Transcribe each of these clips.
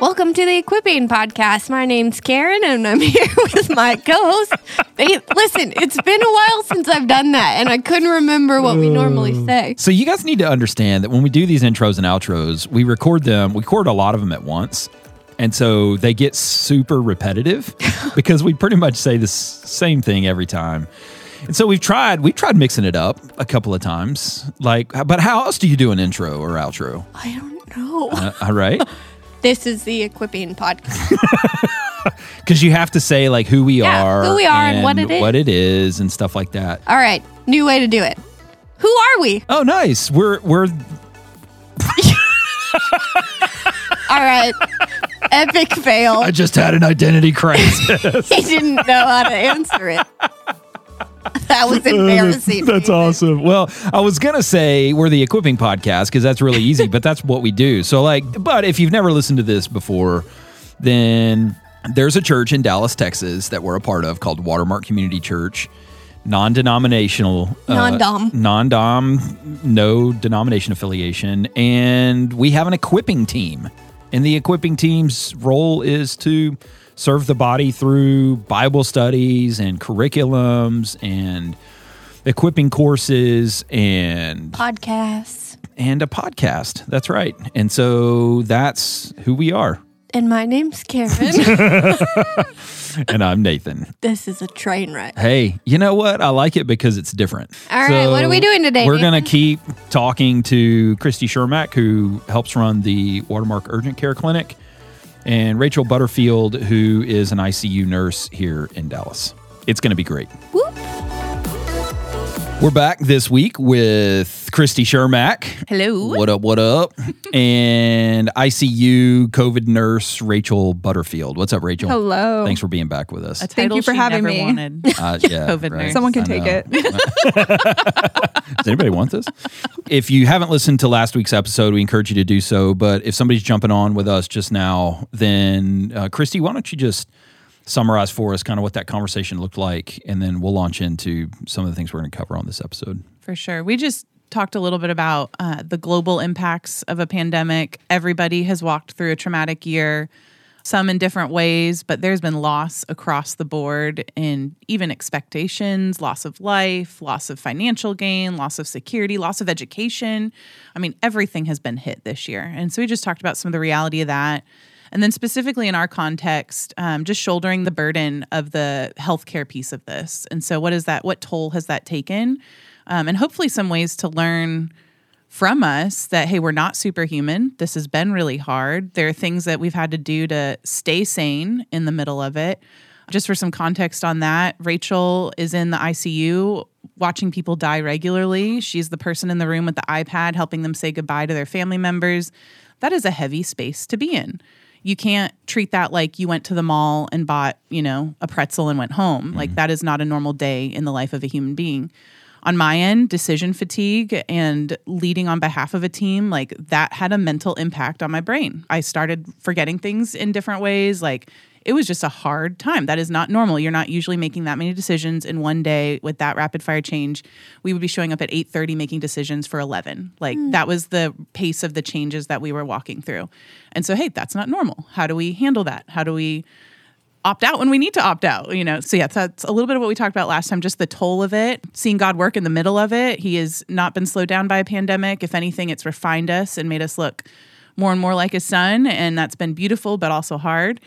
Welcome to the Equipping Podcast. My name's Karen, and I'm here with my co-host. Hey, listen, it's been a while since I've done that, and I couldn't remember what we normally say. So you guys need to understand that when we do these intros and outros, we record them. We record a lot of them at once, and so they get super repetitive because we pretty much say the same thing every time. And so we've tried we tried mixing it up a couple of times. Like, but how else do you do an intro or outro? I don't know. Uh, all right, this is the Equipping Podcast. because you have to say like who we Yeah, are, who we are and what it is, what it is, and stuff like that. All right, new way to do it. Who are we? Oh, nice. We're we're All right, epic fail. I just had an identity crisis. he didn't know how to answer it. That was embarrassing. That's awesome. Well, I was gonna say we're the equipping podcast because that's really easy, but that's what we do. So, like, but if you've never listened to this before, then there's a church in Dallas, Texas, that we're a part of called Watermark Community Church, non-denominational, uh, Non-dom. non-dom, no denomination affiliation, and we have an equipping team, and the equipping team's role is to serve the body through Bible studies and curriculums and equipping courses and Podcasts. and a podcast. That's right. And so that's who we are. And my name's Karen. And I'm Nathan. this is a train wreck. Hey, you know what? I like it because it's different. All right, what are we doing today, We're going to keep talking to Christy Chermak, who helps run the Watermark Urgent Care Clinic, and Rachel Butterfield, who is an ICU nurse here in Dallas. It's going to be great. Whoop. We're back this week with Christy Chermak. Hello. What up, what up? and ICU COVID nurse Rachel Butterfield. What's up, Rachel? Hello. Thanks for being back with us. A Thank you for she having never me. Wanted. Uh, yeah, COVID right. nurse. Someone can I take know. it. Does anybody want this? If you haven't listened to last week's episode, we encourage you to do so. But if somebody's jumping on with us just now, then uh, Christy, why don't you just summarize for us kind of what that conversation looked like, and then we'll launch into some of the things we're going to cover on this episode. For sure. We just talked a little bit about uh, the global impacts of a pandemic. Everybody has walked through a traumatic year, some in different ways, but there's been loss across the board in even expectations, loss of life, loss of financial gain, loss of security, loss of education. I mean, everything has been hit this year. And so we just talked about some of the reality of that. And then, specifically in our context, um, just shouldering the burden of the healthcare piece of this. And so, what is that? What toll has that taken? Um, and hopefully, some ways to learn from us that, hey, we're not superhuman. This has been really hard. There are things that we've had to do to stay sane in the middle of it. Just for some context on that, Rachel is in the ICU watching people die regularly. She's the person in the room with the iPad helping them say goodbye to their family members. That is a heavy space to be in you can't treat that like you went to the mall and bought, you know, a pretzel and went home. Mm-hmm. Like that is not a normal day in the life of a human being. On my end, decision fatigue and leading on behalf of a team, like that had a mental impact on my brain. I started forgetting things in different ways. Like it was just a hard time. That is not normal. You're not usually making that many decisions in one day with that rapid fire change. We would be showing up at 8:30 making decisions for 11. Like hmm. that was the pace of the changes that we were walking through. And so hey, that's not normal. How do we handle that? How do we opt out when we need to opt out, you know? So yeah, that's a little bit of what we talked about last time, just the toll of it, seeing God work in the middle of it. He has not been slowed down by a pandemic. If anything, it's refined us and made us look more and more like his son, and that's been beautiful but also hard.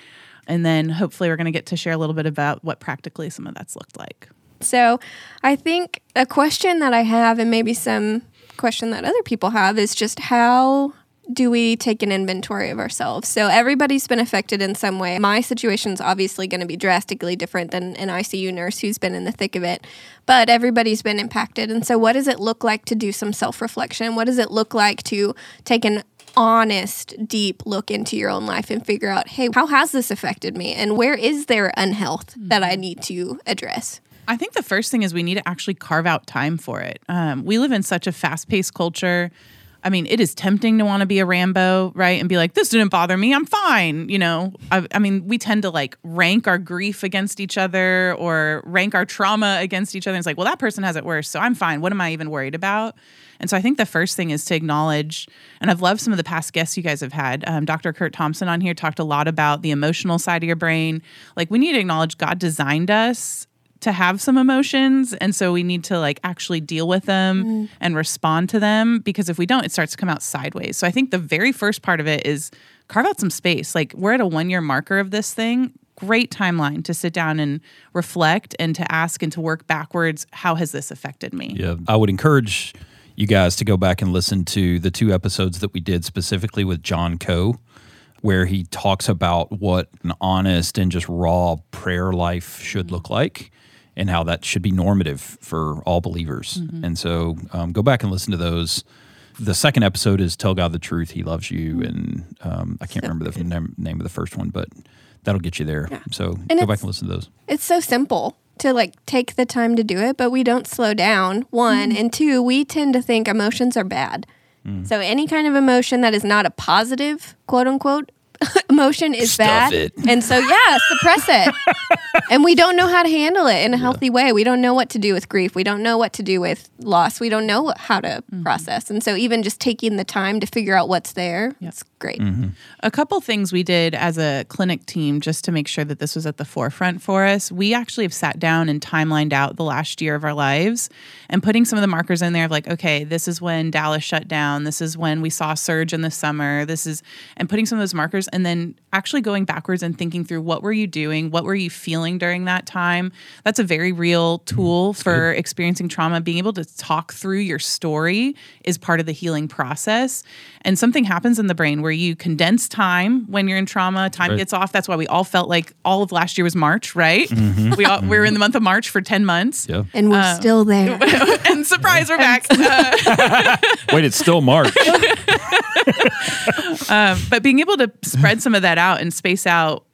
And then hopefully we're going to get to share a little bit about what practically some of that's looked like. So, I think a question that I have, and maybe some question that other people have, is just how do we take an inventory of ourselves? So, everybody's been affected in some way. My situation's obviously going to be drastically different than an ICU nurse who's been in the thick of it, but everybody's been impacted. And so, what does it look like to do some self reflection? What does it look like to take an honest, deep look into your own life and figure out, hey, how has this affected me? And where is there unhealth that I need to address? I think the first thing is we need to actually carve out time for it. Um, we live in such a fast paced culture. I mean, it is tempting to want to be a Rambo, right? And be like, this didn't bother me. I'm fine. You know, I, I, mean, we tend to like rank our grief against each other or rank our trauma against each other. It's like, well, that person has it worse. So I'm fine. What am I even worried about? And so I think the first thing is to acknowledge, and I've loved some of the past guests you guys have had. Um, Dr. Curt Thompson on here talked a lot about the emotional side of your brain. Like, we need to acknowledge God designed us to have some emotions. And so we need to like actually deal with them mm. and respond to them because if we don't it starts to come out sideways. So i think the very first part of it is carve out some space. Like we're at a one year marker of this thing. Great timeline to sit down and reflect and to ask and to work backwards how has this affected me? Yeah. I would encourage you guys to go back and listen to the two episodes that we did specifically with john coe where he talks about what an honest and just raw prayer life should mm-hmm. look like and how that should be normative for all believers. Mm-hmm. And so um, go back and listen to those. The second episode is Tell God the Truth, He Loves You. Mm-hmm. And um, I can't so remember the name, name of the first one, but that'll get you there. Yeah. So and go back and listen to those. It's so simple to like take the time to do it, but we don't slow down. One mm-hmm. and two, we tend to think emotions are bad. Mm. So any kind of emotion that is not a positive, quote unquote, emotion is Stuff bad. It. And so, yeah, suppress it. and we don't know how to handle it in a healthy yeah. way. We don't know what to do with grief. We don't know what to do with loss. We don't know how to mm-hmm. process. And so, even just taking the time to figure out what's there, yep. it's great. Mm-hmm. A couple things we did as a clinic team just to make sure that this was at the forefront for us. We actually have sat down and timelined out the last year of our lives and putting some of the markers in there of like, okay, this is when Dallas shut down. This is when we saw surge in the summer. This is, and putting some of those markers and then actually going backwards and thinking through what were you doing? What were you feeling during that time? That's a very real tool That's for good. experiencing trauma. Being able to talk through your story is part of the healing process. And something happens in the brain where you condense time when you're in trauma, time right. gets off. That's why we all felt like all of last year was March, right? Mm-hmm. We all, we were in the month of March for 10 months. Yeah. And we're um, still there. and surprise, we're back. Uh, Wait, it's still March. um, but being able to spread some of that out and space out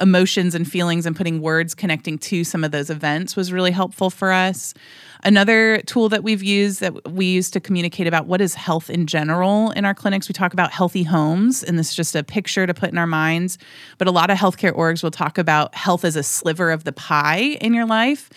emotions and feelings and putting words connecting to some of those events was really helpful for us. Another tool that we've used that we use to communicate about what is health in general in our clinics, we talk about healthy homes, and this is just a picture to put in our minds. But a lot of healthcare orgs will talk about health as a sliver of the pie in your life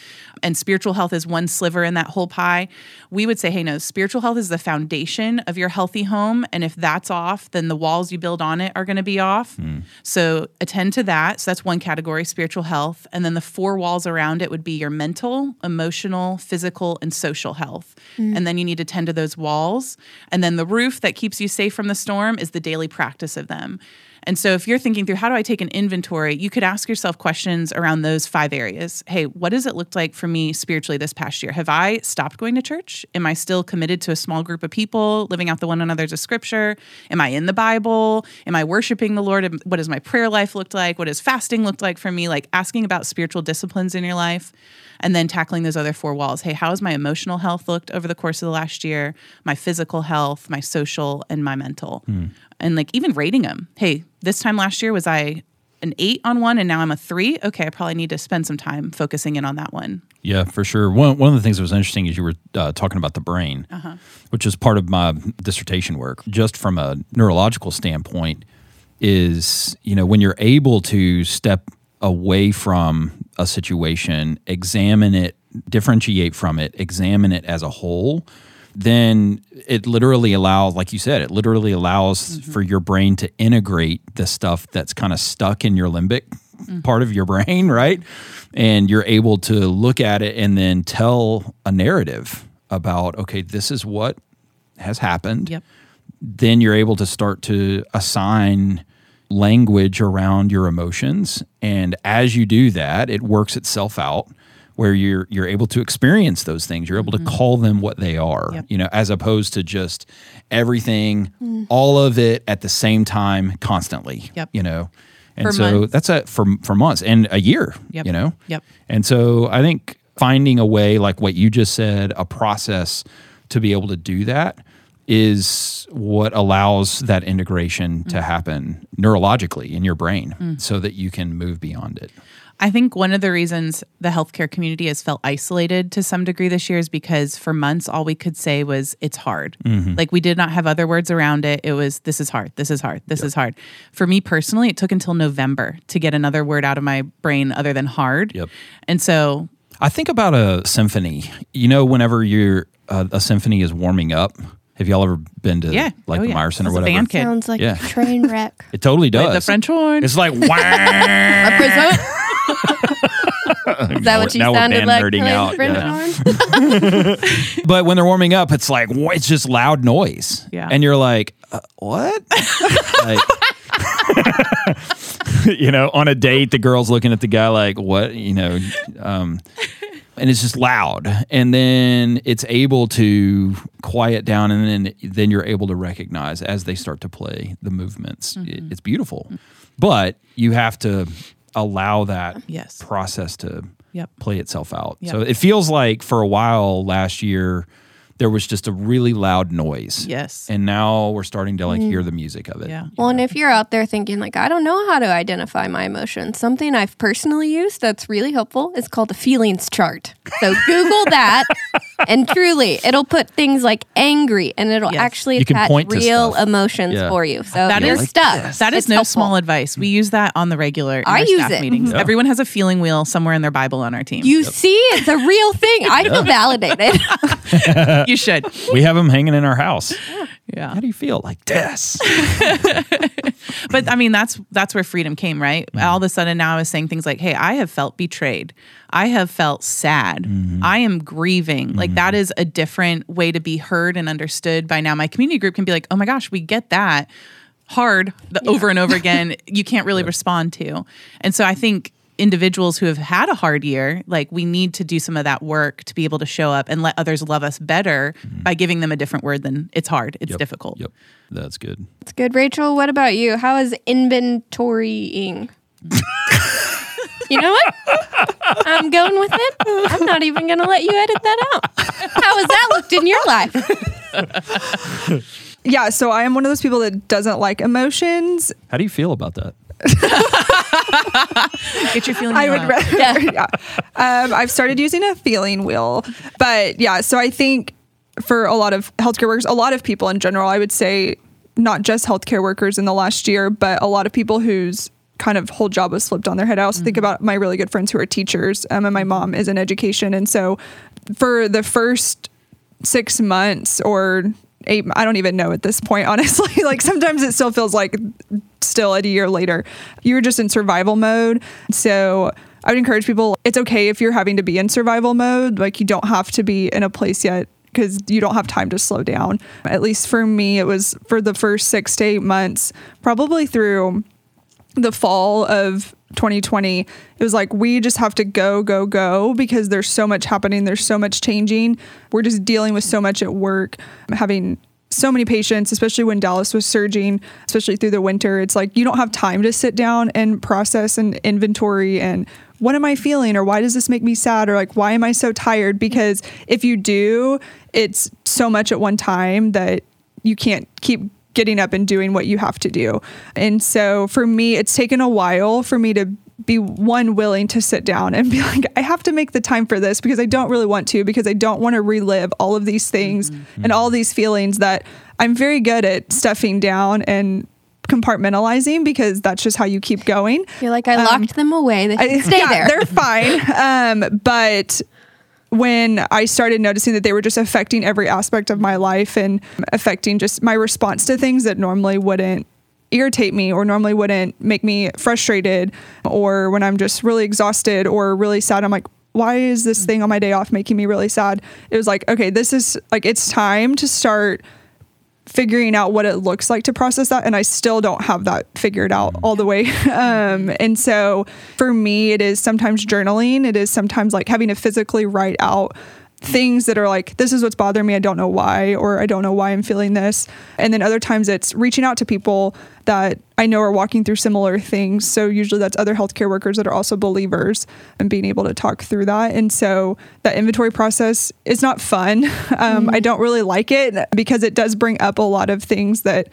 and spiritual health is one sliver in that whole pie, we would say, hey, no, spiritual health is the foundation of your healthy home. And if that's off, then the walls you build on it are going to be off. Mm. So attend to that. So that's one category, spiritual health. And then the four walls around it would be your mental, emotional, physical, and social health. Mm. And then you need to tend to those walls. And then the roof that keeps you safe from the storm is the daily practice of them. And so if you're thinking through how do I take an inventory, you could ask yourself questions around those five areas. Hey, what does it look like for me spiritually this past year? Have I stopped going to church? Am I still committed to a small group of people, living out the one another's of scripture? Am I in the Bible? Am I worshiping the Lord? What does my prayer life looked like? What does fasting looked like for me? Like asking about spiritual disciplines in your life and then tackling those other four walls. Hey, how has my emotional health looked over the course of the last year? My physical health, my social, and my mental. Mm and like even rating them. Hey, this time last year was I an eight on one and now I'm a three. Okay, I probably need to spend some time focusing in on that one. Yeah, for sure. One, one of the things that was interesting is you were uh, talking about the brain, uh-huh. which is part of my dissertation work. Just from a neurological standpoint, is you know when you're able to step away from a situation, examine it, differentiate from it, examine it as a whole then it literally allows, like you said, it literally allows mm-hmm. for your brain to integrate the stuff that's kind of stuck in your limbic mm-hmm. part of your brain, right? And you're able to look at it and then tell a narrative about, okay, this is what has happened. Yep. Then you're able to start to assign language around your emotions. And as you do that, it works itself out where you're you're able to experience those things you're able mm-hmm. to call them what they are yep. you know as opposed to just everything mm. all of it at the same time constantly yep. you know and for so months. that's a for for months and a year yep. you know yep and so i think finding a way like what you just said a process to be able to do that is what allows that integration mm. to happen neurologically in your brain mm. so that you can move beyond it I think one of the reasons the healthcare community has felt isolated to some degree this year is because for months all we could say was it's hard. Like we did not have other words around it. It was this is hard. This is hard. This is hard. For me personally, it took until November to get another word out of my brain other than hard. Yep. And so I think about a symphony. You know, whenever you're uh, a symphony is warming up. Have y'all ever been to yeah, like oh, the yeah. Meyerson or As a whatever? band kid. Sounds like Yeah. a train wreck. It totally does. the French horn. It's like wow. Is that what you Now sounded like? nerding out, yeah. but when they're warming up, it's like wha- it's just loud noise. Yeah. And you're like, uh, what? like, you know, on a date, the girl's looking at the guy like, what? You know, um, and it's just loud. And then it's able to quiet down, and then then you're able to recognize as they start to play the movements. It- it's beautiful, but you have to allow that Yes. process to Yep. play itself out. Yep. So it feels like for a while last year there was just a really loud noise. Yes. And now we're starting to like hear mm. the music of it. Yeah. Well, and if you're out there thinking like I don't know how to identify my emotions, something I've personally used that's really helpful is called a feelings chart. So Google that, and truly, it'll put things like angry, and it'll Yes. actually You attach point real emotions Yeah. for you. So That that is is- stuff. That is It's no helpful. small advice. We use that on the regular in I our use staff it. meetings. Yeah. Everyone has a feeling wheel somewhere in their Bible on our team. You see, it's a real thing. I feel validated. you should. We have them hanging in our house. Yeah. How do you feel? Like this. But I mean, that's that's where freedom came, right? Mm-hmm. All of a sudden, now I was saying things like, "Hey, I have felt betrayed. I have felt sad. Mm-hmm. I am grieving." Like that is a different way to be heard and understood. By now, my community group can be like, "Oh my gosh, we get that." Hard the, over and over again, you can't really respond to, and so I think individuals who have had a hard year, like we need to do some of that work to be able to show up and let others love us better by giving them a different word than it's hard, it's Mm-hmm. Yep. difficult. Yep. That's good. It's good, Rachel. What about you? How is inventorying? you know what? I'm going with it. I'm not even going to let you edit that out. How has that looked in your life? Yeah, so I am one of those people that doesn't like emotions. How do you feel about that? Get your feelings I would rather, yeah. Um, I've started using a feeling wheel, but yeah. So I think for a lot of healthcare workers, a lot of people in general, I would say not just healthcare workers in the last year, but a lot of people whose kind of whole job was flipped on their head. I also think about my really good friends who are teachers, um, and my mom is in education, and so for the first six months or eight i don't even know at this point honestly. Like sometimes it still feels like still a year later. You're just in survival mode. So i would encourage people it's okay if you're having to be in survival mode. Like you don't have to be in a place yet because you don't have time to slow down. At least for me it was for the first six to eight months probably through the fall of 2020 it was like we just have to go go go because there's so much happening there's so much changing. We're just dealing with so much at work having so many patients especially when Dallas was surging especially through the winter. It's like you don't have time to sit down and process and inventory and what am I feeling? or why does this make me sad? or like why am I so tired? Because if you do it's so much at one time that you can't keep getting up and doing what you have to do. And so for me, it's taken a while for me to be one willing to sit down and be like, I have to make the time for this because I don't really want to, because I don't want to relive all of these things and all these feelings that I'm very good at stuffing down and compartmentalizing because that's just how you keep going. You're like, I locked them away. They I- stay yeah, there. They're fine. Um, but when I started noticing that they were just affecting every aspect of my life and affecting just my response to things that normally wouldn't irritate me or normally wouldn't make me frustrated or when I'm just really exhausted or really sad, I'm like, why is this thing on my day off making me really sad? It was like, okay, this is like, it's time to start figuring out what it looks like to process that and i still don't have that figured out all the way. Um, and so for me it is sometimes journaling. It is sometimes like having to physically write out things that are like this is what's bothering me i don't know why or i don't know why i'm feeling this. And then other times it's reaching out to people that i know are walking through similar things. So usually that's other healthcare workers that are also believers and being able to talk through that. And so that inventory process is not fun. Um, i don't really like it because it does bring up a lot of things that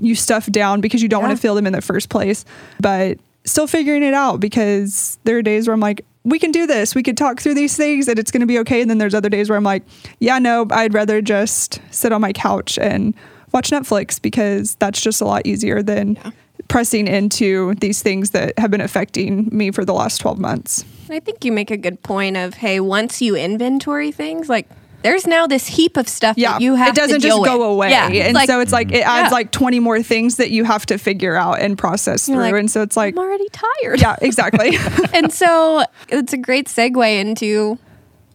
you stuff down because you don't want to feel them in the first place. But still figuring it out because there are days where I'm like, we can do this. We could talk through these things and it's going to be okay. And then there's other days where I'm like, yeah, no, I'd rather just sit on my couch and watch Netflix because that's just a lot easier than pressing into these things that have been affecting me for the last 12 months. I think you make a good point of hey, once you inventory things, like there's now this heap of stuff Yeah, that you have it doesn't just go with. away, Yeah, and like, so it's like it adds Yeah. like 20 more things that you have to figure out and process you're through, like, and so it's like, I'm already tired. yeah, exactly. and so it's a great segue into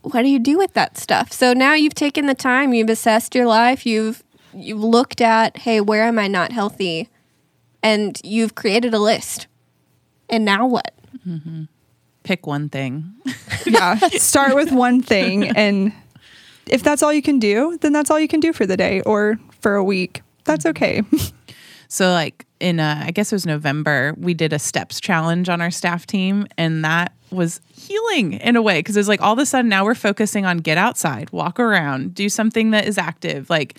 what do you do with that stuff? So now you've taken the time, you've assessed your life, you've you've looked at, hey, where am I not healthy? And you've created a list. And now what? Mm-hmm. Pick one thing. yeah, start with one thing, and if that's all you can do, then that's all you can do for the day or for a week. That's okay. So like in uh, I guess it was November, we did a steps challenge on our staff team, and that was healing in a way because it was like all of a sudden now we're focusing on get outside, walk around, do something that is active. Like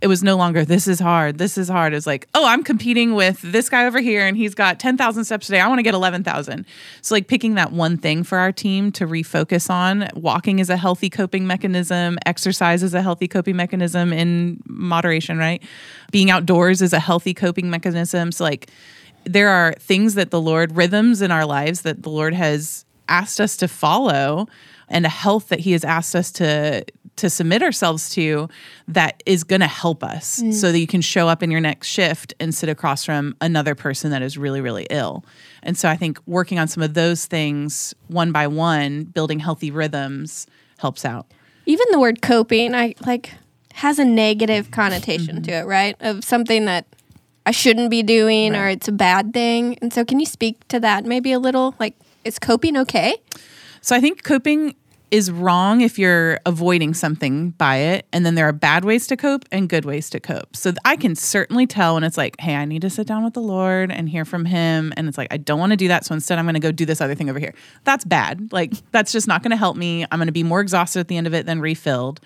it was no longer this is hard, this is hard. It's like oh I'm competing with this guy over here, and he's got ten thousand steps a day. I want to get eleven thousand. So like picking that one thing for our team to refocus on. Walking is a healthy coping mechanism. Exercise is a healthy coping mechanism in moderation, right? Being outdoors is a healthy coping mechanism. So like there are things that the Lord, rhythms in our lives that the Lord has asked us to follow and a health that he has asked us to to submit ourselves to that is going to help us mm. so that you can show up in your next shift and sit across from another person that is really really ill. And so I think working on some of those things one by one, building healthy rhythms helps out. Even the word coping, I like has a negative connotation mm-hmm. to it, right? Of something that I shouldn't be doing or it's a bad thing. And so can you speak to that maybe a little? Like is coping okay? So I think coping is wrong if you're avoiding something by it. And then there are bad ways to cope and good ways to cope. So I can certainly tell when it's like, hey, I need to sit down with the Lord and hear from Him. And it's like, I don't want to do that. So instead, I'm going to go do this other thing over here. That's bad. Like, that's just not going to help me. I'm going to be more exhausted at the end of it than refilled.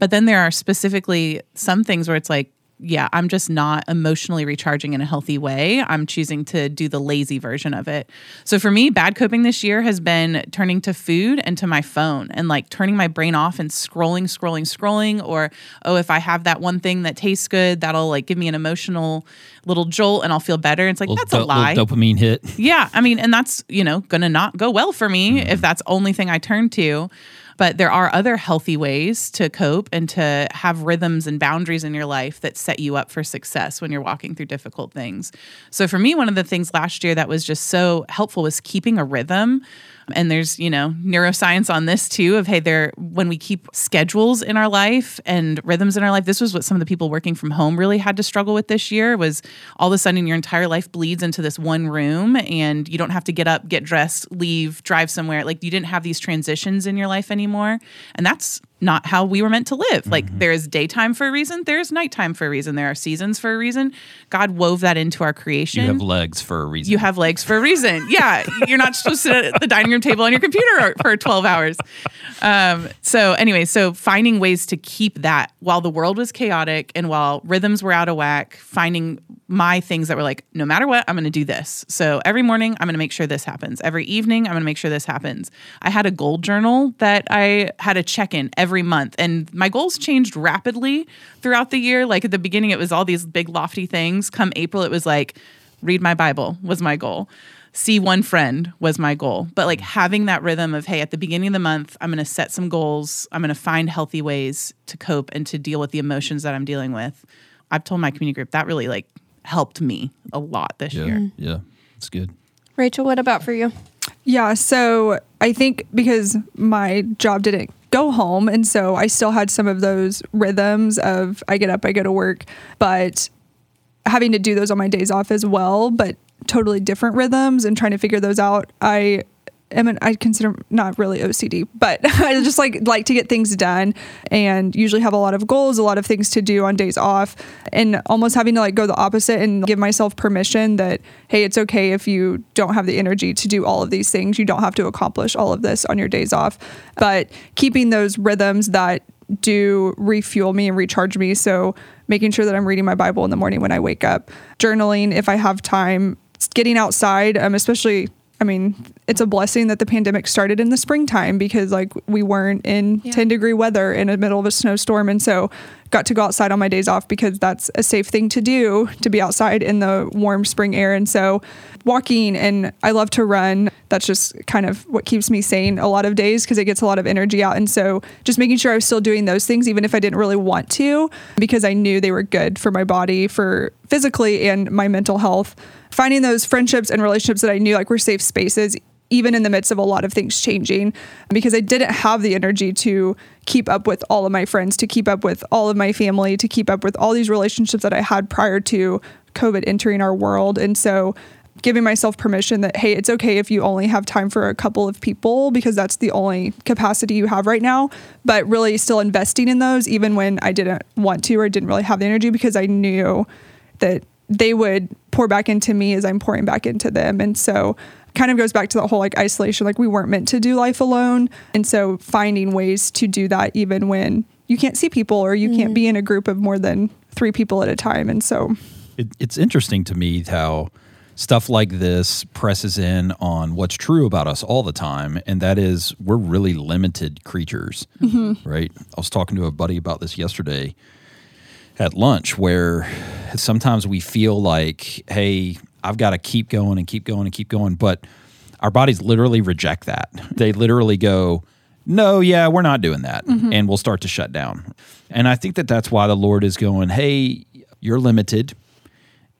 But then there are specifically some things where it's like, yeah, I'm just not emotionally recharging in a healthy way. I'm choosing to do the lazy version of it. So for me, bad coping this year has been turning to food and to my phone and like turning my brain off and scrolling, scrolling, scrolling. Or, oh, if I have that one thing that tastes good, that'll like give me an emotional little jolt and I'll feel better. It's like, Little that's a lie. dopamine hit. Yeah, I mean, and that's, you know, to not go well for me mm-hmm. if that's only thing I turn to. But there are other healthy ways to cope and to have rhythms and boundaries in your life that set you up for success when you're walking through difficult things. So for me, one of the things last year that was just so helpful was keeping a rhythm. And there's, you know, neuroscience on this too of hey, there when we keep schedules in our life and rhythms in our life, this was what some of the people working from home really had to struggle with this year was all of a sudden your entire life bleeds into this one room and you don't have to get up, get dressed, leave, drive somewhere. Like you didn't have these transitions in your life anymore. And that's not how we were meant to live. Like there is daytime for a reason, there's nighttime for a reason, there are seasons for a reason. God wove that into our creation You have legs for a reason. you have legs for a reason. Yeah, you're not supposed to sit at the dining room table on your computer for 12 hours. Um, so, anyway, so finding ways to keep that while the world was chaotic and while rhythms were out of whack, finding my things that were like, no matter what, I'm going to do this. So, every morning, I'm going to make sure this happens. Every evening, I'm going to make sure this happens. I had a goal journal that I had a check in every month, and my goals changed rapidly throughout the year. Like at the beginning, it was all these big, lofty things. Come April, it was like, read my Bible was my goal. See one friend was my goal. But like having that rhythm of, hey, at the beginning of the month, I'm going to set some goals. I'm going to find healthy ways to cope and to deal with the emotions that I'm dealing with. I've told my community group that really like helped me a lot this yeah, year. yeah, it's good. Rachel, what about for you? Yeah, so I think because my job didn't go home, and so I still had some of those rhythms of I get up, I go to work, but having to do those on my days off as well, but totally different rhythms and trying to figure those out. I am an, I consider not really OCD, but I just like like to get things done and usually have a lot of goals, a lot of things to do on days off and almost having to like go the opposite and give myself permission that hey, it's okay if you don't have the energy to do all of these things. You don't have to accomplish all of this on your days off. But keeping those rhythms that do refuel me and recharge me. So making sure that I'm reading my Bible in the morning when I wake up, journaling if I have time, getting outside, um, especially. I mean, it's a blessing that the pandemic started in the springtime because like we weren't in Yeah. 10 degree weather in the middle of a snowstorm. And so got to go outside on my days off because that's a safe thing to do to be outside in the warm spring air. And so walking and I love to run. That's just kind of what keeps me sane a lot of days because it gets a lot of energy out. And so just making sure I was still doing those things even if I didn't really want to because I knew they were good for my body for physically and my mental health finding those friendships and relationships that I knew like were safe spaces even in the midst of a lot of things changing because I didn't have the energy to keep up with all of my friends, to keep up with all of my family, to keep up with all these relationships that I had prior to COVID entering our world. And so giving myself permission that, hey, it's okay if you only have time for a couple of people because that's the only capacity you have right now, but really still investing in those even when I didn't want to or didn't really have the energy because I knew that they would pour back into me as I'm pouring back into them. And so kind of goes back to the whole like isolation like we weren't meant to do life alone. And so finding ways to do that even when you can't see people or you can't mm-hmm. be in a group of more than 3 people at a time. And so It, it's interesting to me how stuff like this presses in on what's true about us all the time, and that is we're really limited creatures, mm-hmm. right? I was talking to a buddy about this yesterday at lunch, where sometimes we feel like, hey, I've got to keep going and keep going and keep going, but our bodies literally reject that. They literally go, no, yeah, we're not doing that. Mm-hmm. And we'll start to shut down. And I think that that's why the Lord is going, hey, you're limited.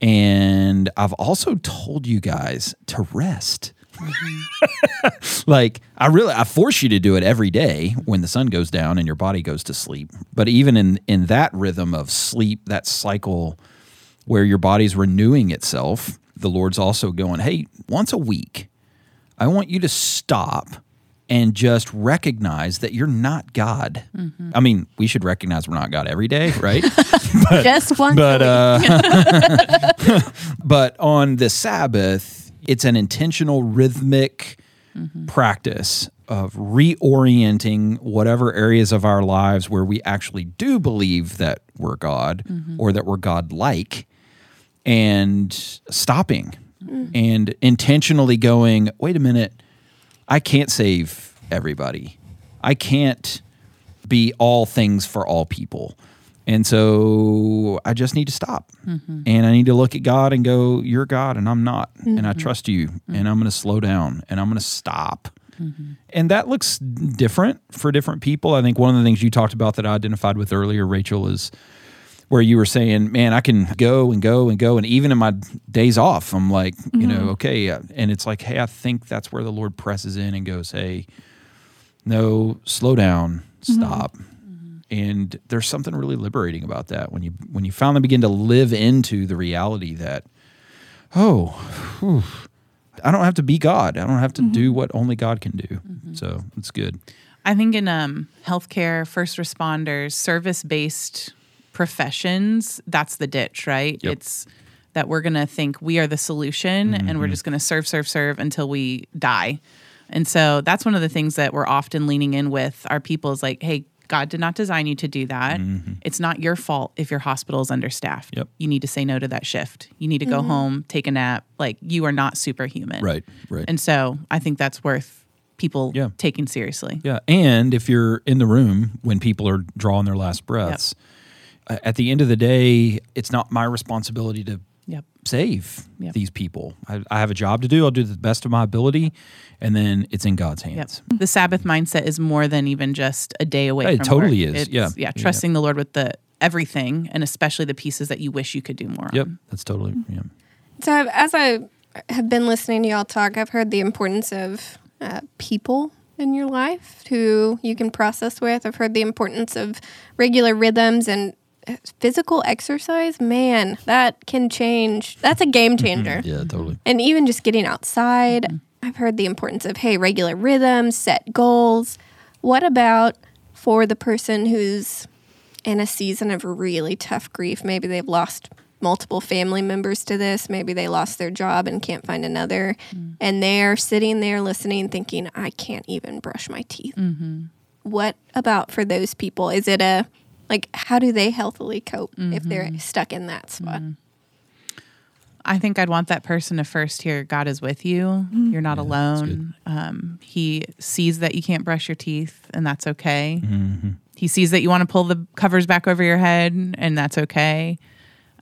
And I've also told you guys to rest. Mm-hmm. like I really I force you to do it every day when the sun goes down and your body goes to sleep. But even in in that rhythm of sleep, that cycle where your body's renewing itself, the Lord's also going, "Hey, once a week, I want you to stop and just recognize that you're not God. Mm-hmm. I mean, we should recognize we're not God every day, right? Just one. but uh, but on the Sabbath, it's an intentional rhythmic mm-hmm. practice of reorienting whatever areas of our lives where we actually do believe that we're God mm-hmm. or that we're God like and stopping mm. and intentionally going, wait a minute, I can't save everybody. I can't be all things for all people. And so I just need to stop. Mm-hmm. And I need to look at God and go, You're God and I'm not. And I mm-hmm. trust you. Mm-hmm. And I'm going to slow down and I'm going to stop. And that looks different for different people. I think one of the things you talked about that I identified with earlier, Rachel, is where you were saying, man, I can go and go and go. And even in my days off, I'm like, you know, mm-hmm. okay. uh, And it's like, hey, I think that's where the Lord presses in and goes, hey, no, slow down, mm-hmm. stop. Mm-hmm. And there's something really liberating about that when you when you finally begin to live into the reality that, oh, whew, I don't have to be God. I don't have to do what only God can do. So it's good. I think in um, healthcare, first responders, service based professions, that's the ditch, right? Yep. It's that we're going to think we are the solution and we're just going to serve, serve, serve until we die. And so that's one of the things that we're often leaning in with our people is like, hey, God did not design you to do that. It's not your fault if your hospital is understaffed. Yep. You need to say no to that shift. You need to go home, take a nap. Like you are not superhuman. Right. Right. And so I think that's worth people Yeah. taking seriously. Yeah, and if you're in the room when people are drawing their last breaths, uh, at the end of the day, it's not my responsibility to Yep. save Yep. these people. I, I have a job to do. I'll do the best of my ability, and then it's in God's Yep. hands. The Sabbath mindset is more than even just a day away. It from totally work. is. It's- Yeah. yeah. Yeah. Trusting the Lord with the everything, and especially the pieces that you wish you could do more. Yep, On. that's totally. Yeah. So I've, as I have been listening to y'all talk, I've heard the importance of uh, people in your life who you can process with. I've heard the importance of regular rhythms and physical exercise. Man, that can change. That's a game mm-hmm. changer. Yeah, totally. And even just getting outside, mm-hmm. I've heard the importance of, hey, regular rhythms, set goals. What about for the person who's in a season of really tough grief? Maybe they've lost multiple family members to this. Maybe they lost their job and can't find another. Mm. And they're sitting there listening, thinking, I can't even brush my teeth. Mm-hmm. What about for those people? Is it a, like, how do they healthily cope if they're mm-hmm. stuck in that spot? Mm. I think I'd want that person to first hear God is with you. Mm-hmm. You're not alone. Um, he sees that you can't brush your teeth, and that's okay. Mm-hmm. He sees that you want to pull the covers back over your head, and that's okay.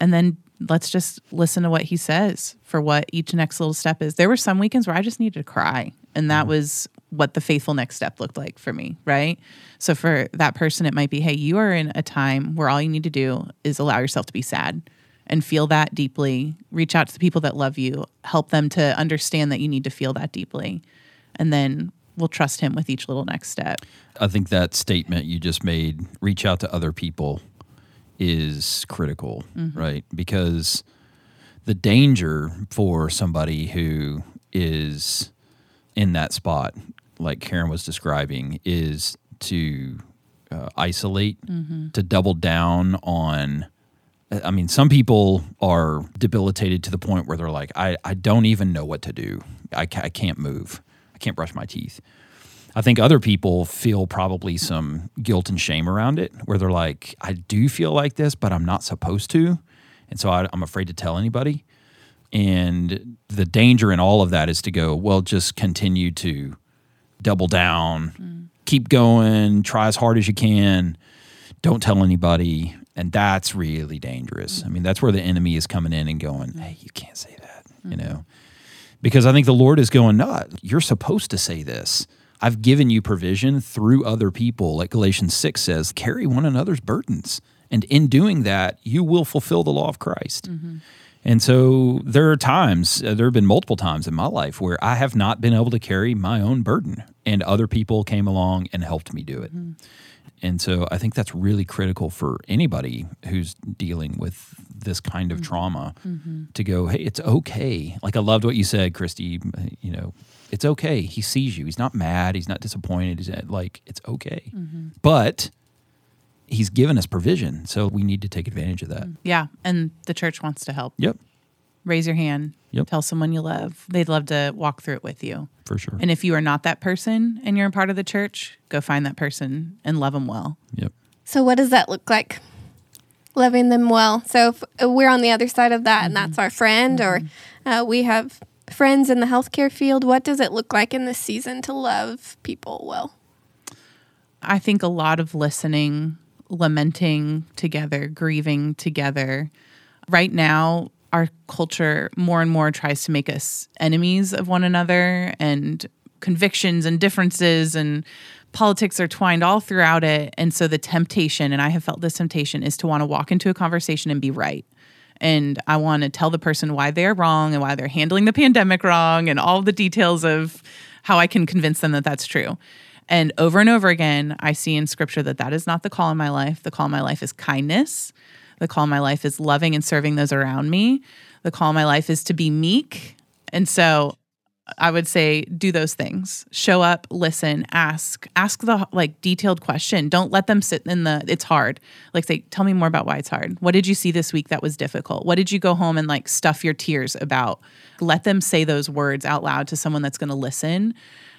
And then let's just listen to what he says for what each next little step is. There were some weekends where I just needed to cry, and that mm. was what the faithful next step looked like for me, right? So for that person, it might be, hey, you are in a time where all you need to do is allow yourself to be sad and feel that deeply. Reach out to the people that love you, help them to understand that you need to feel that deeply. And then we'll trust him with each little next step. I think that statement you just made, reach out to other people, is critical, mm-hmm. right? Because the danger for somebody who is in that spot, like Karen was describing, is to uh, isolate, to double down on. I mean, some people are debilitated to the point where they're like, I, I don't even know what to do. I, ca- I can't move. I can't brush my teeth. I think other people feel probably some guilt and shame around it, where they're like, I do feel like this, but I'm not supposed to. And so I, I'm afraid to tell anybody. And the danger in all of that is to go, well, just continue to double down, mm. keep going, try as hard as you can, don't tell anybody. And that's really dangerous. I mean, that's where the enemy is coming in and going, mm. hey, you can't say that, you know? Because I think the Lord is going, no, you're supposed to say this. I've given you provision through other people. Like Galatians 6 says, carry one another's burdens. And in doing that, you will fulfill the law of Christ. Mm-hmm. And so there are times, uh, there have been multiple times in my life where I have not been able to carry my own burden, and other people came along and helped me do it. And so I think that's really critical for anybody who's dealing with this kind of trauma to go, hey, it's okay. Like I loved what you said, Christy. You know, it's okay. He sees you. He's not mad. He's not disappointed. He's uh, like, it's okay. But he's given us provision. So we need to take advantage of that. Yeah. And the church wants to help. Yep, Raise your hand. Yep. Tell someone you love. They'd love to walk through it with you. for sure. And if you are not that person and you're a part of the church, go find that person and love them well. Yep. So, what does that look like? Loving them well. So, if uh, we're on the other side of that, and that's our friend, or uh, we have friends in the healthcare field, what does it look like in this season to love people well? I think a lot of listening, lamenting together, grieving together. Right now, our culture more and more tries to make us enemies of one another, and convictions and differences and politics are twined all throughout it. And so, the temptation, and I have felt this temptation, is to want to walk into a conversation and be right. And I want to tell the person why they're wrong and why they're handling the pandemic wrong and all the details of how I can convince them that that's true. And over and over again, I see in scripture that that is not the call in my life. The call in my life is kindness. The call in my life is loving and serving those around me. The call in my life is to be meek. And so I would say do those things. Show up, listen, ask, ask the like detailed question. Don't let them sit in the it's hard. Like say, tell me more about why it's hard. What did you see this week that was difficult? What did you go home and like stuff your tears about? Let them say those words out loud to someone that's going to listen.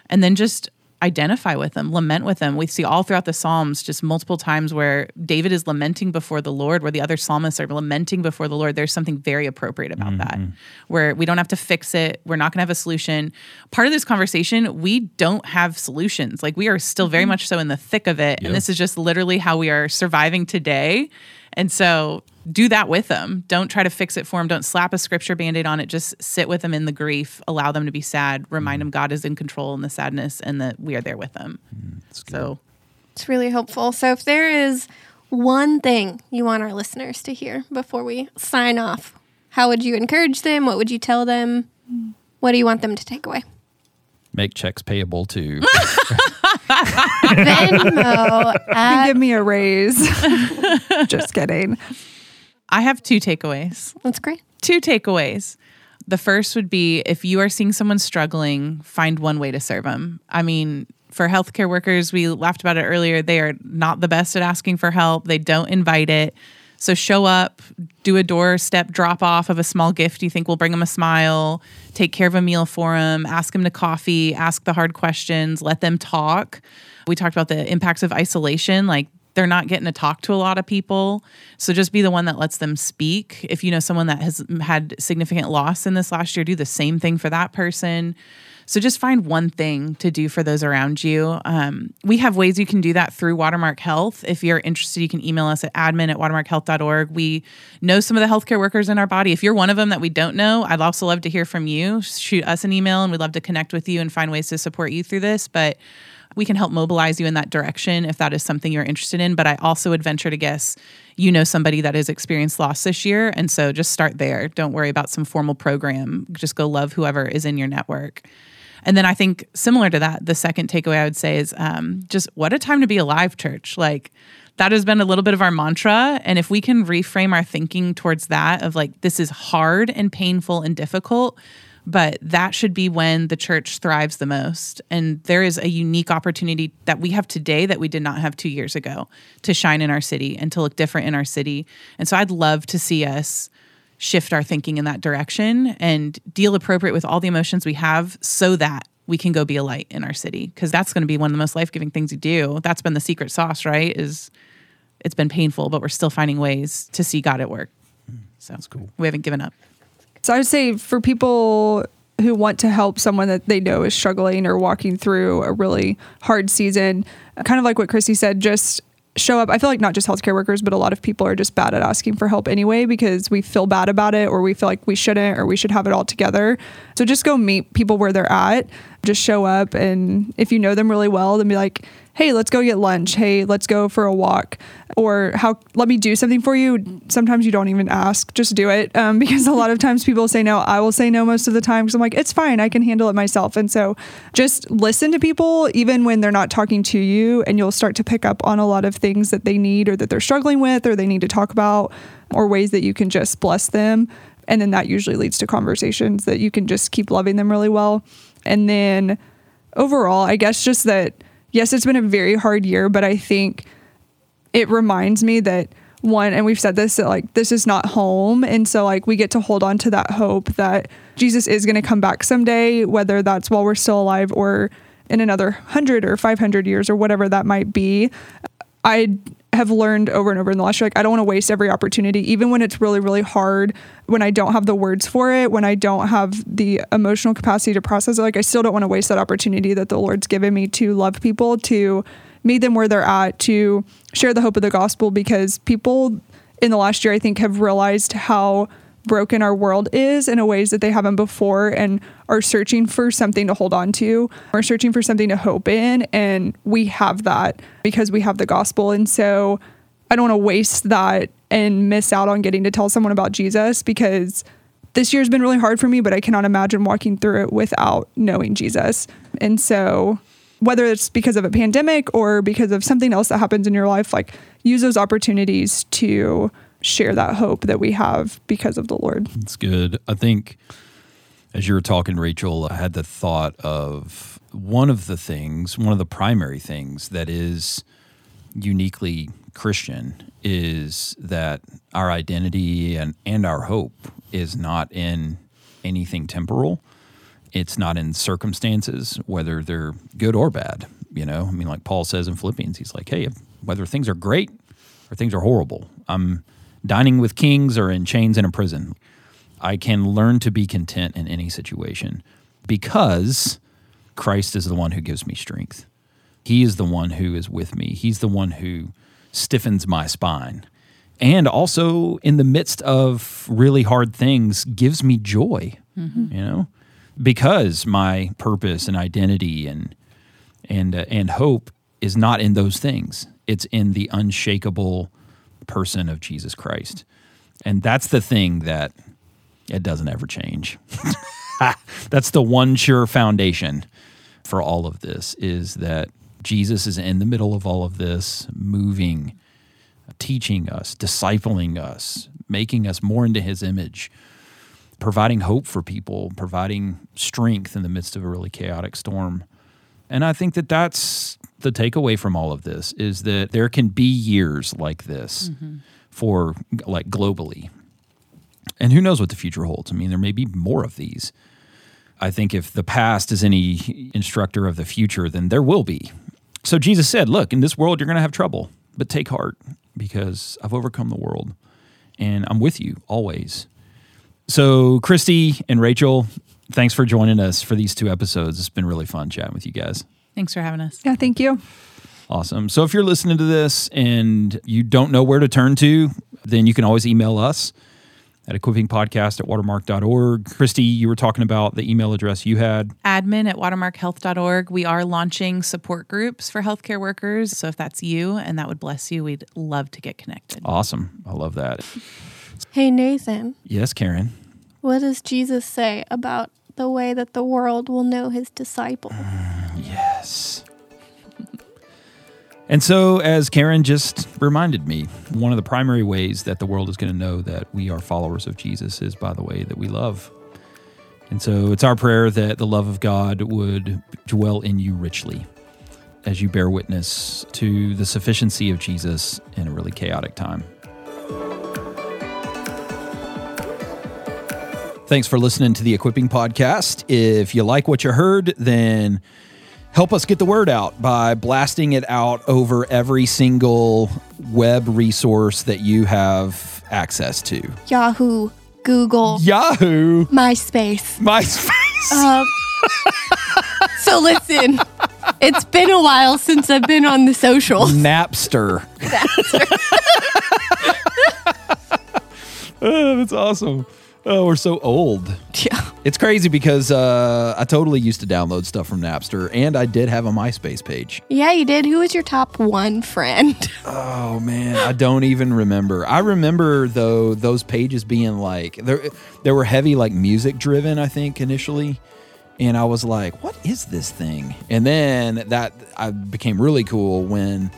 And then just identify with them, lament with them. We see all throughout the Psalms just multiple times where David is lamenting before the Lord, where the other psalmists are lamenting before the Lord. There's something very appropriate about that, mm-hmm. where we don't have to fix it. We're not going to have a solution. Part of this conversation, we don't have solutions. Like we are still very mm-hmm. much so in the thick of it. Yep. And this is just literally how we are surviving today. And so do that with them. Don't try to fix it for them. Don't slap a scripture band aid on it. Just sit with them in the grief. Allow them to be sad. Remind mm. them God is in control in the sadness and that we are there with them. Mm, so It's really helpful. So, if there is one thing you want our listeners to hear before we sign off, how would you encourage them? What would you tell them? What do you want them to take away? Make checks payable to. Venmo at, Give me a raise. Just kidding. I have two takeaways. that's great. Two takeaways. The first would be if you are seeing someone struggling, find one way to serve them. I mean, for healthcare workers, we laughed about it earlier. They are not the best at asking for help, they don't invite it. So show up, do a doorstep drop off of a small gift you think will bring them a smile, take care of a meal for them, ask them to coffee, ask the hard questions, let them talk. We talked about the impacts of isolation. Like they're not getting to talk to a lot of people. So just be the one that lets them speak. If you know someone that has had significant loss in this last year, do the same thing for that person. So just find one thing to do for those around you. Um, we have ways you can do that through Watermark Health. If you're interested, you can email us at admin at watermarkhealth.org. We know some of the healthcare workers in our body. If you're one of them that we don't know, I'd also love to hear from you. Shoot us an email and we'd love to connect with you and find ways to support you through this. But we can help mobilize you in that direction if that is something you're interested in. But I also would venture to guess you know somebody that has experienced loss this year. And so just start there. Don't worry about some formal program. Just go love whoever is in your network. And then I think similar to that, the second takeaway I would say is um, just what a time to be alive, church. Like that has been a little bit of our mantra. And if we can reframe our thinking towards that of like, this is hard and painful and difficult, but that should be when the church thrives the most. And there is a unique opportunity that we have today that we did not have two years ago to shine in our city and to look different in our city. And so I'd love to see us shift our thinking in that direction and deal appropriate with all the emotions we have so that we can go be a light in our city because that's going to be one of the most life-giving things you do that's been the secret sauce right is it's been painful but we're still finding ways to see god at work mm. so That's cool. we haven't given up So I would say for people who want to help someone that they know is struggling or walking through a really hard season, kind of like what Christy said, just show up. I feel like not just healthcare workers, but a lot of people are just bad at asking for help anyway because we feel bad about it or we feel like we shouldn't or we should have it all together. So just go meet people where they're at. Just show up and if you know them really well, then be like, "Hey, let's go get lunch. Hey, let's go for a walk." Or how let me do something for you. Sometimes you don't even ask, just do it. Um, because a lot of times people say no. I will say no most of the time because I'm like, it's fine. I can handle it myself. And so just listen to people even when they're not talking to you, and you'll start to pick up on a lot of things that they need or that they're struggling with or they need to talk about or ways that you can just bless them. And then that usually leads to conversations that you can just keep loving them really well. And then overall, I guess just that, yes, it's been a very hard year, but I think it reminds me that one, and we've said this, that like this is not home. And so, like, we get to hold on to that hope that Jesus is going to come back someday, whether that's while we're still alive or in another 100 or 500 years or whatever that might be. I have learned over and over in the last year, like, I don't want to waste every opportunity, even when it's really, really hard, when I don't have the words for it, when I don't have the emotional capacity to process it. Like, I still don't want to waste that opportunity that the Lord's given me to love people, to meet them where they're at, to share the hope of the gospel, because people in the last year, I think, have realized how broken our world is in a ways that they haven't before and are searching for something to hold on to or searching for something to hope in and we have that because we have the gospel. And so I don't want to waste that and miss out on getting to tell someone about Jesus because this year's been really hard for me but I cannot imagine walking through it without knowing Jesus. And so whether it's because of a pandemic or because of something else that happens in your life like use those opportunities to share that hope that we have because of the Lord. It's good. I think as you were talking, Rachel, I had the thought of one of the things, one of the primary things that is uniquely Christian is that our identity and, and our hope is not in anything temporal. It's not in circumstances, whether they're good or bad. You know, I mean, like Paul says in Philippians, he's like, hey, whether things are great or things are horrible, I'm dining with kings or in chains in a prison. I can learn to be content in any situation because Christ is the one who gives me strength. He is the one who is with me. He's the one who stiffens my spine. And also, in the midst of really hard things, gives me joy, you know, because my purpose and identity and and uh, and hope is not in those things. It's in the unshakable person of Jesus Christ. And that's the thing that it doesn't ever change. that's the one sure foundation for all of this is that Jesus is in the middle of all of this, moving, teaching us, discipling us, making us more into his image, providing hope for people, providing strength in the midst of a really chaotic storm. And I think that that's the takeaway from all of this is that there can be years like this mm-hmm. for like globally. And who knows what the future holds? I mean, there may be more of these. I think if the past is any instructor of the future, then there will be. So Jesus said, Look, in this world, you're going to have trouble. but take heart because I've overcome the world and I'm with you always. So, Christy and Rachel, thanks for joining us for these two episodes. It's been really fun chatting with you guys. Thanks for having us. Yeah, thank you. Awesome. So, if you're listening to this and you don't know where to turn to, then you can always email us at equippingpodcast at watermark.org. Christy, you were talking about the email address you had. Admin at watermarkhealth.org. We are launching support groups for healthcare workers. So if that's you and that would bless you, we'd love to get connected. Awesome. I love that. Hey, Nathan, Yes, Karen. what does Jesus say about the way that the world will know his disciple? Yes. And so, as Karen just reminded me, one of the primary ways that the world is going to know that we are followers of Jesus is by the way that we love. And so, it's our prayer that the love of God would dwell in you richly as you bear witness to the sufficiency of Jesus in a really chaotic time. Thanks for listening to the Equipping Podcast. If you like what you heard, then help us get the word out by blasting it out over every single web resource that you have access to. Yahoo, Google, Yahoo, MySpace. MySpace. Um, so listen, it's been a while since I've been on the social. Napster. oh, that's awesome. Oh, we're so old. Yeah. It's crazy because uh, I totally used to download stuff from Napster, and I did have a MySpace page. Yeah, you did. Who was your top one friend? Oh man, I don't even remember. I remember though those pages being like there they were heavy like music driven, I think initially. And I was like, what is this thing? And then that I became really cool when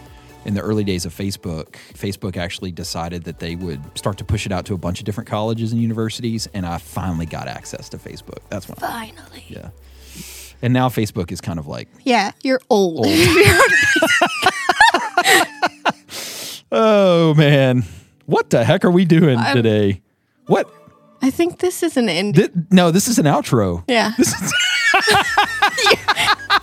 in the early days of Facebook, Facebook actually decided that they would start to push it out to a bunch of different colleges and universities and I finally got access to Facebook. That's when Finally. yeah. And now Facebook is kind of like Yeah, you're old. Oh man, what the heck are we doing today? What? I think this is an end. Thi- no, this is an outro. yeah.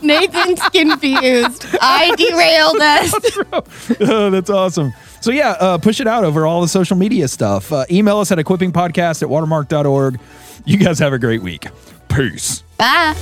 Nathan's confused. I derailed us. oh, that's awesome. So yeah, uh, push it out over all the social media stuff. Uh, email us at equippingpodcast at watermark.org. You guys have a great week. Peace. Bye.